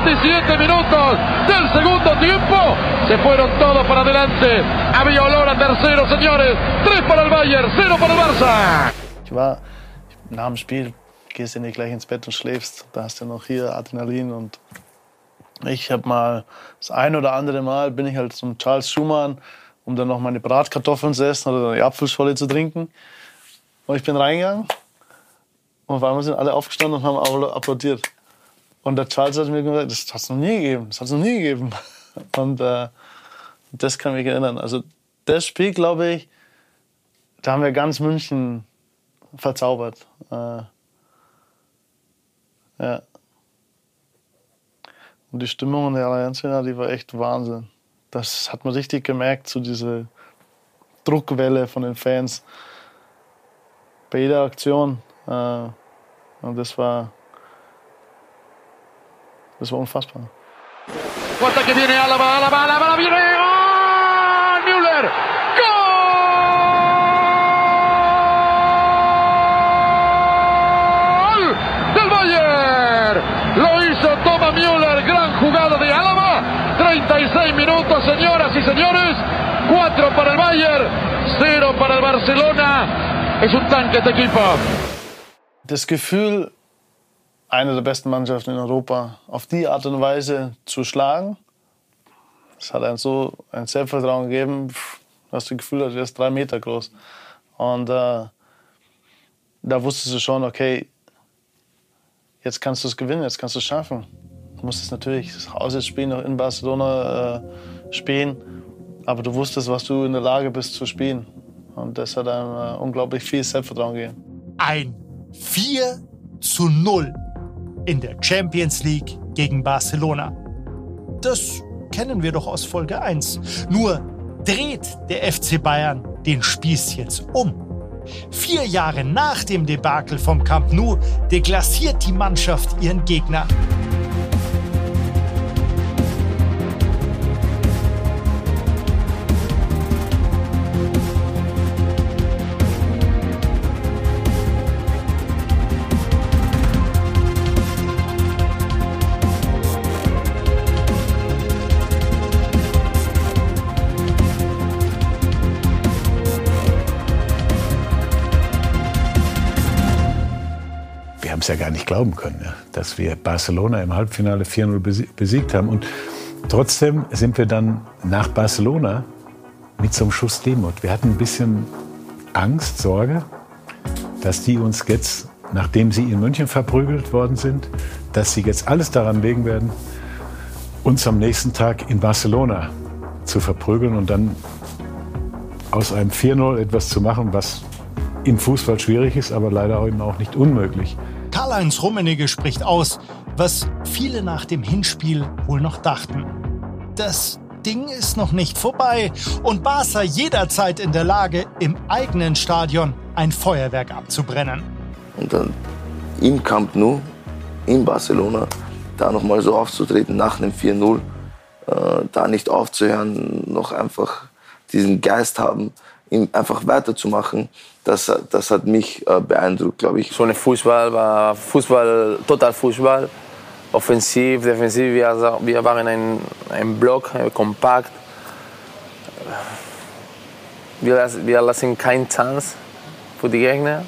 27 minutos del segundo tiempo. Se fueron todos para adelante. Había olor a tercero, señores. Tres para el Bayern, cero para el Barça. Ich war nach dem Spiel, gehst du nicht gleich ins Bett und schläfst. Da hast du noch hier Adrenalin und ich habe mal das ein oder andere Mal bin ich halt zum Charles Schumann, um dann noch meine Bratkartoffeln zu essen oder die Apfelscholle zu trinken. Und ich bin reingegangen und auf einmal sind alle aufgestanden und haben applaudiert. Und der Charles hat mir gesagt, das hat es noch nie gegeben, das hat es noch nie gegeben. Und äh, das kann mich erinnern. Also das Spiel, glaube ich, da haben wir ganz München verzaubert. Äh, ja. Und die Stimmung in der Allianz Arena, die war echt Wahnsinn. Das hat man richtig gemerkt, so diese Druckwelle von den Fans. bei jeder Aktion. Äh, und das war, das war unfassbar. Che viene Alaba, Alaba, Alaba, viene oh, Müller. Gol del Bayern. Lo hizo Thomas Müller, gran jugada de Alaba. 36 minutos, señoras y señores. 4 para el Bayern, 0 para el Barcelona. Es un tanque este equipo. Das Gefühl, eine der besten Mannschaften in Europa auf die Art und Weise zu schlagen, das hat einem so ein Selbstvertrauen gegeben, hast du das Gefühl, du ist drei Meter groß. Und äh, da wusstest du schon, okay, jetzt kannst du es gewinnen, jetzt kannst du es schaffen. Du musstest natürlich das Auswärtsspiel noch in Barcelona äh, spielen, aber du wusstest, was du in der Lage bist zu spielen. Und das hat einem äh, unglaublich viel Selbstvertrauen gegeben. Ein 4 zu 0 in der Champions League gegen Barcelona. Das kennen wir doch aus Folge 1. Nur dreht der FC Bayern den Spieß jetzt um. Vier Jahre nach dem Debakel vom Camp Nou deklassiert die Mannschaft ihren Gegner. Es ja gar nicht glauben können, ja, dass wir Barcelona im Halbfinale 4-0 besie- besiegt haben. Und trotzdem sind wir dann nach Barcelona mit so einem Schuss Demut. Wir hatten ein bisschen Angst, Sorge, dass die uns jetzt, nachdem sie in München verprügelt worden sind, dass sie jetzt alles daran legen werden, uns am nächsten Tag in Barcelona zu verprügeln und dann aus einem 4-0 etwas zu machen, was im Fußball schwierig ist, aber leider auch nicht unmöglich. Karl-Heinz Rummenigge spricht aus, was viele nach dem Hinspiel wohl noch dachten. Das Ding ist noch nicht vorbei und Barca jederzeit in der Lage, im eigenen Stadion ein Feuerwerk abzubrennen. Und dann im Camp Nou, in Barcelona, da nochmal so aufzutreten nach einem 4-0, äh, da nicht aufzuhören, noch einfach diesen Geist haben, einfach weiterzumachen, das, das hat mich äh, beeindruckt, glaube ich. So eine Fußball war Fußball, total Fußball. Offensiv, defensiv, wir, wir waren ein, ein Block, kompakt. Wir, lassen- wir lassen keine Chance für die Gegner.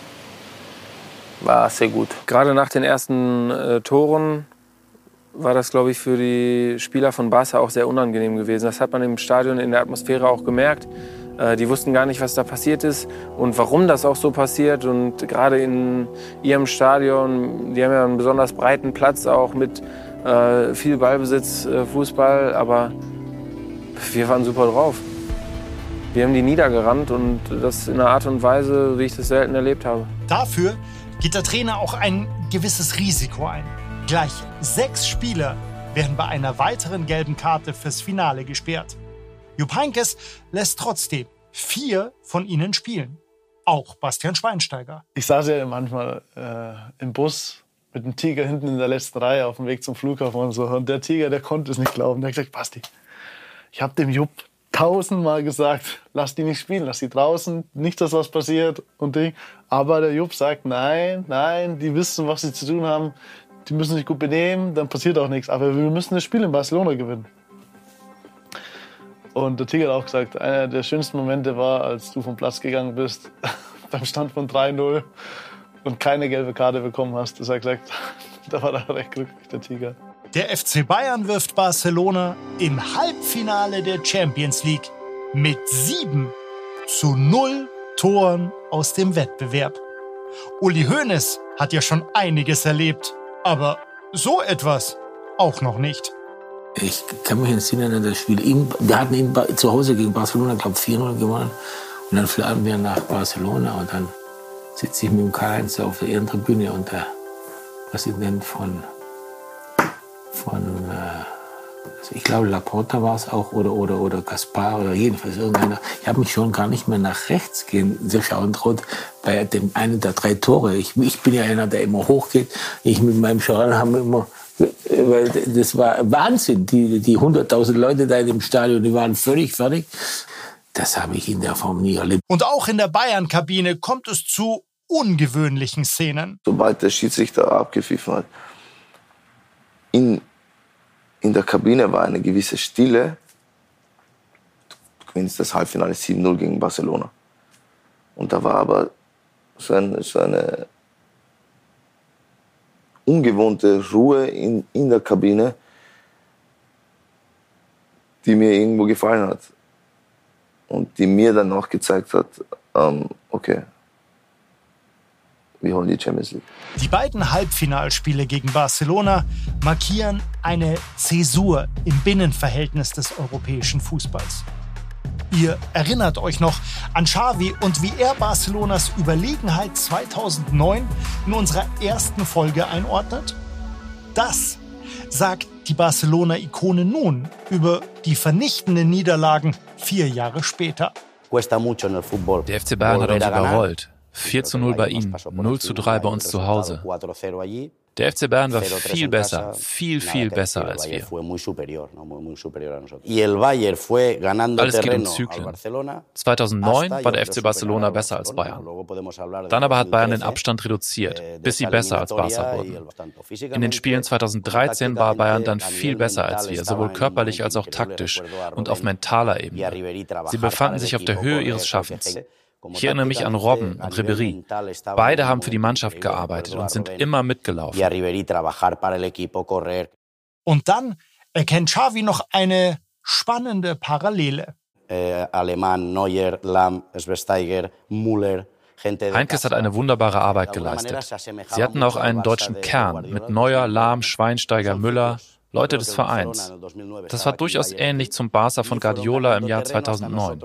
War sehr gut. Gerade nach den ersten äh, Toren war das, glaube ich, für die Spieler von Barca auch sehr unangenehm gewesen. Das hat man im Stadion in der Atmosphäre auch gemerkt. Äh, die wussten gar nicht, was da passiert ist und warum das auch so passiert. Und gerade in ihrem Stadion, die haben ja einen besonders breiten Platz auch mit äh, viel Ballbesitz, äh, Fußball, aber wir waren super drauf. Wir haben die niedergerannt und das in einer Art und Weise, wie ich das selten erlebt habe. Dafür geht der Trainer auch ein gewisses Risiko ein. Gleich sechs Spieler werden bei einer weiteren gelben Karte fürs Finale gesperrt. Jupp Heynckes lässt trotzdem vier von ihnen spielen. Auch Bastian Schweinsteiger. Ich saß ja manchmal äh, im Bus mit dem Tiger hinten in der letzten Reihe auf dem Weg zum Flughafen und so. Und der Tiger, der konnte es nicht glauben. Der hat gesagt, Basti, ich habe dem Jupp tausendmal gesagt, lass die nicht spielen, lass die draußen, nicht, dass was passiert und Ding. Aber der Jupp sagt, nein, nein, die wissen, was sie zu tun haben, die müssen sich gut benehmen, dann passiert auch nichts. Aber wir müssen das Spiel in Barcelona gewinnen. Und der Tiger hat auch gesagt, einer der schönsten Momente war, als du vom Platz gegangen bist, beim Stand von 3-0 und keine gelbe Karte bekommen hast. Das hat gesagt, da war er recht glücklich, der Tiger. Der FC Bayern wirft Barcelona im Halbfinale der Champions League mit sieben zu null Toren aus dem Wettbewerb. Uli Hoeneß hat ja schon einiges erlebt, aber so etwas auch noch nicht. Ich kann mich entsinnen an das Spiel. Wir hatten in, zu Hause gegen Barcelona, glaube 4-0 gewonnen. Und dann fliegen wir nach Barcelona und dann sitze ich mit dem Karl-Heinz auf der Ehrentribüne und der Präsident von, von Also ich glaube, Laporta war es auch oder, oder, oder Gaspar oder jedenfalls irgendeiner. Ich habe mich schon gar nicht mehr nach rechts gehen schauen traut bei dem einen der drei Tore. Ich, ich bin ja einer, der immer hochgeht. Ich mit meinem Schoran haben immer weil das war Wahnsinn. Die, die 100.000 Leute da in dem Stadion, die waren völlig fertig. Das habe ich in der Form nie erlebt. Und auch in der Bayern-Kabine kommt es zu ungewöhnlichen Szenen. Sobald der Schiedsrichter abgepfiffen hat, in, in der Kabine war eine gewisse Stille. Du gewinnst das Halbfinale 7-0 gegen Barcelona. Und da war aber so, ein, so eine ungewohnte Ruhe in, in der Kabine, die mir irgendwo gefallen hat. Und die mir dann auch gezeigt hat, ähm, okay, wir holen die Champions League. Die beiden Halbfinalspiele gegen Barcelona markieren eine Zäsur im Binnenverhältnis des europäischen Fußballs. Ihr erinnert euch noch an Xavi und wie er Barcelonas Überlegenheit 2009 in unserer ersten Folge einordnet? Das sagt die Barcelona-Ikone nun über die vernichtenden Niederlagen vier Jahre später. Der FC Bayern hat uns überrollt. 4 zu 0 bei ihnen, 0 zu 3 bei uns zu Hause. Der FC Bayern war viel besser, viel, viel besser als wir. Alles geht um Zyklen. 2009 war der FC Barcelona besser als Bayern. Dann aber hat Bayern den Abstand reduziert, bis sie besser als Barca wurden. In den Spielen 2013 war Bayern dann viel besser als wir, sowohl körperlich als auch taktisch und auf mentaler Ebene. Sie befanden sich auf der Höhe ihres Schaffens. Ich erinnere mich an Robben und Ribery. Beide haben für die Mannschaft gearbeitet und sind immer mitgelaufen. Und dann erkennt Xavi noch eine spannende Parallele. Heinkes hat eine wunderbare Arbeit geleistet. Sie hatten auch einen deutschen Kern mit Neuer, Lahm, Schweinsteiger, Müller, Leute des Vereins. Das war durchaus ähnlich zum Barca von Guardiola im Jahr 2009.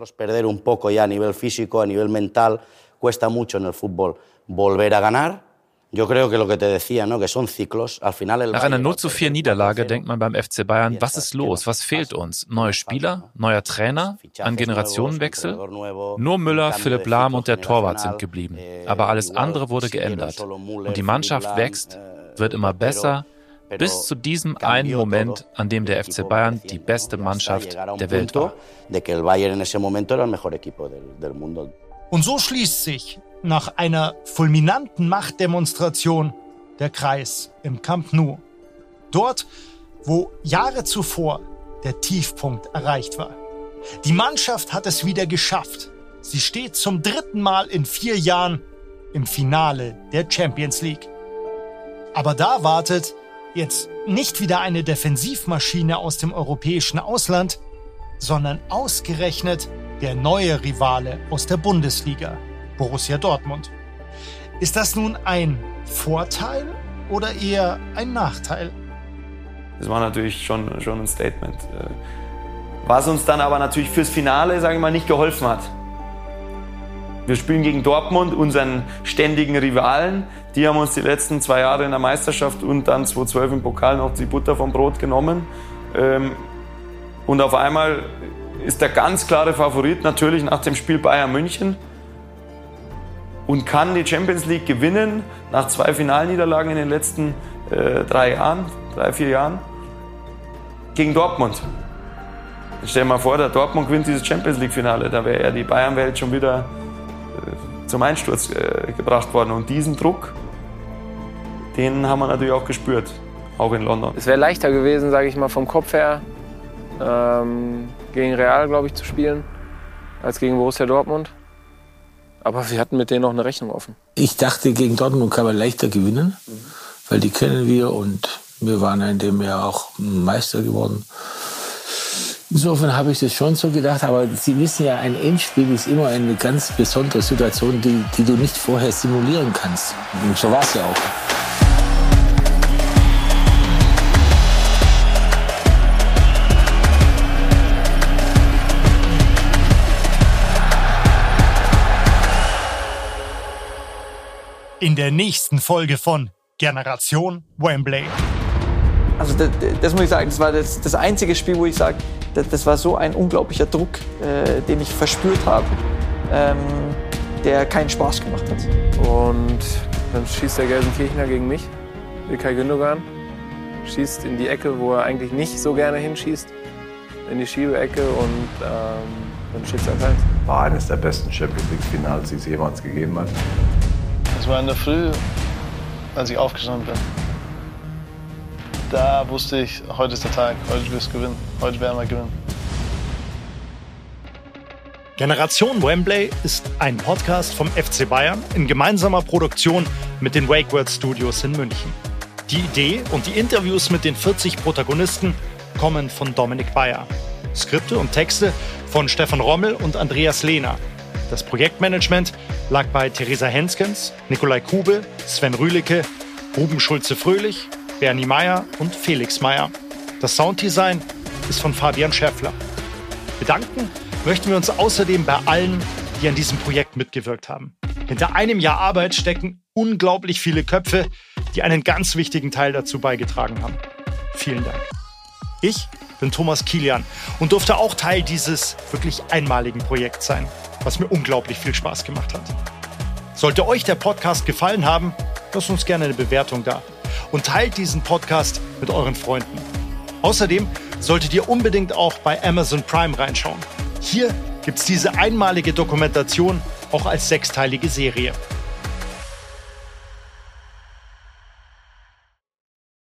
Nach einer 0 zu 4 Niederlage denkt man beim FC Bayern, was ist los? Was fehlt uns? Neue Spieler? Neuer Trainer? Ein Generationenwechsel? Nur Müller, Philipp Lahm und der Torwart sind geblieben. Aber alles andere wurde geändert. Und die Mannschaft wächst, wird immer besser, bis zu diesem einen Moment, an dem der FC Bayern die beste Mannschaft der Welt war. Und so schließt sich nach einer fulminanten Machtdemonstration der Kreis im Camp Nou. Dort, wo Jahre zuvor der Tiefpunkt erreicht war. Die Mannschaft hat es wieder geschafft. Sie steht zum dritten Mal in vier Jahren im Finale der Champions League. Aber da wartet Jetzt nicht wieder eine Defensivmaschine aus dem europäischen Ausland, sondern ausgerechnet der neue Rivale aus der Bundesliga, Borussia Dortmund. Ist das nun ein Vorteil oder eher ein Nachteil? Das war natürlich schon, schon ein Statement. Äh, was uns dann aber natürlich fürs Finale, sage ich mal, nicht geholfen hat. Wir spielen gegen Dortmund, unseren ständigen Rivalen. Die haben uns die letzten zwei Jahre in der Meisterschaft und dann 2012 im Pokal noch die Butter vom Brot genommen. Ähm, und auf einmal ist der ganz klare Favorit natürlich nach dem Spiel Bayern München und kann die Champions League gewinnen nach zwei Finalniederlagen in den letzten äh, drei Jahren, drei, vier Jahren gegen Dortmund. Stell dir mal vor, der Dortmund gewinnt dieses Champions League-Finale, da wäre ja die Bayern-Welt schon wieder zum Einsturz äh, gebracht worden. Und diesen Druck, den haben wir natürlich auch gespürt, auch in London. Es wäre leichter gewesen, sage ich mal, vom Kopf her, ähm, gegen Real, glaube ich, zu spielen, als gegen Borussia Dortmund. Aber wir hatten mit denen noch eine Rechnung offen. Ich dachte, gegen Dortmund kann man leichter gewinnen, mhm. weil die kennen wir und wir waren in dem Jahr auch Meister geworden. Insofern habe ich das schon so gedacht, aber Sie wissen ja, ein Endspiel ist immer eine ganz besondere Situation, die, die du nicht vorher simulieren kannst. Und so war es ja auch. In der nächsten Folge von Generation Wembley. Also das, das, muss ich sagen, das war das, das einzige Spiel, wo ich sage, das, war so ein unglaublicher Druck, äh, den ich verspürt habe, ähm, der keinen Spaß gemacht hat. Und dann schießt der Gelsenkirchner gegen mich, Ilkay Gündogan, schießt in die Ecke, wo er eigentlich nicht so gerne hinschießt, in die Schiebeecke und ähm, dann steht es 1 War eines der besten Champions League-Finals, die es jemals gegeben hat. Das war in der Früh, als ich aufgestanden bin. Da wusste ich, heute ist der Tag, heute wirst du gewinnen, heute werden wir gewinnen. Generation Wembley ist ein Podcast vom FC Bayern in gemeinsamer Produktion mit den Wake World Studios in München. Die Idee und die Interviews mit den 40 Protagonisten kommen von Dominik Bayer. Skripte und Texte von Stefan Rommel und Andreas Lehner. Das Projektmanagement lag bei Theresa Henskens, Nikolai Kube, Sven Rühlicke, Ruben Schulze-Fröhlich, Bernie Meyer und Felix Meyer. Das Sounddesign ist von Fabian Schäffler. Bedanken möchten wir uns außerdem bei allen, die an diesem Projekt mitgewirkt haben. Hinter einem Jahr Arbeit stecken unglaublich viele Köpfe, die einen ganz wichtigen Teil dazu beigetragen haben. Vielen Dank. Ich bin Thomas Kilian und durfte auch Teil dieses wirklich einmaligen Projekts sein, was mir unglaublich viel Spaß gemacht hat. Sollte euch der Podcast gefallen haben, lasst uns gerne eine Bewertung da und teilt diesen Podcast mit euren Freunden. Außerdem solltet ihr unbedingt auch bei Amazon Prime reinschauen. Hier gibt es diese einmalige Dokumentation auch als sechsteilige Serie.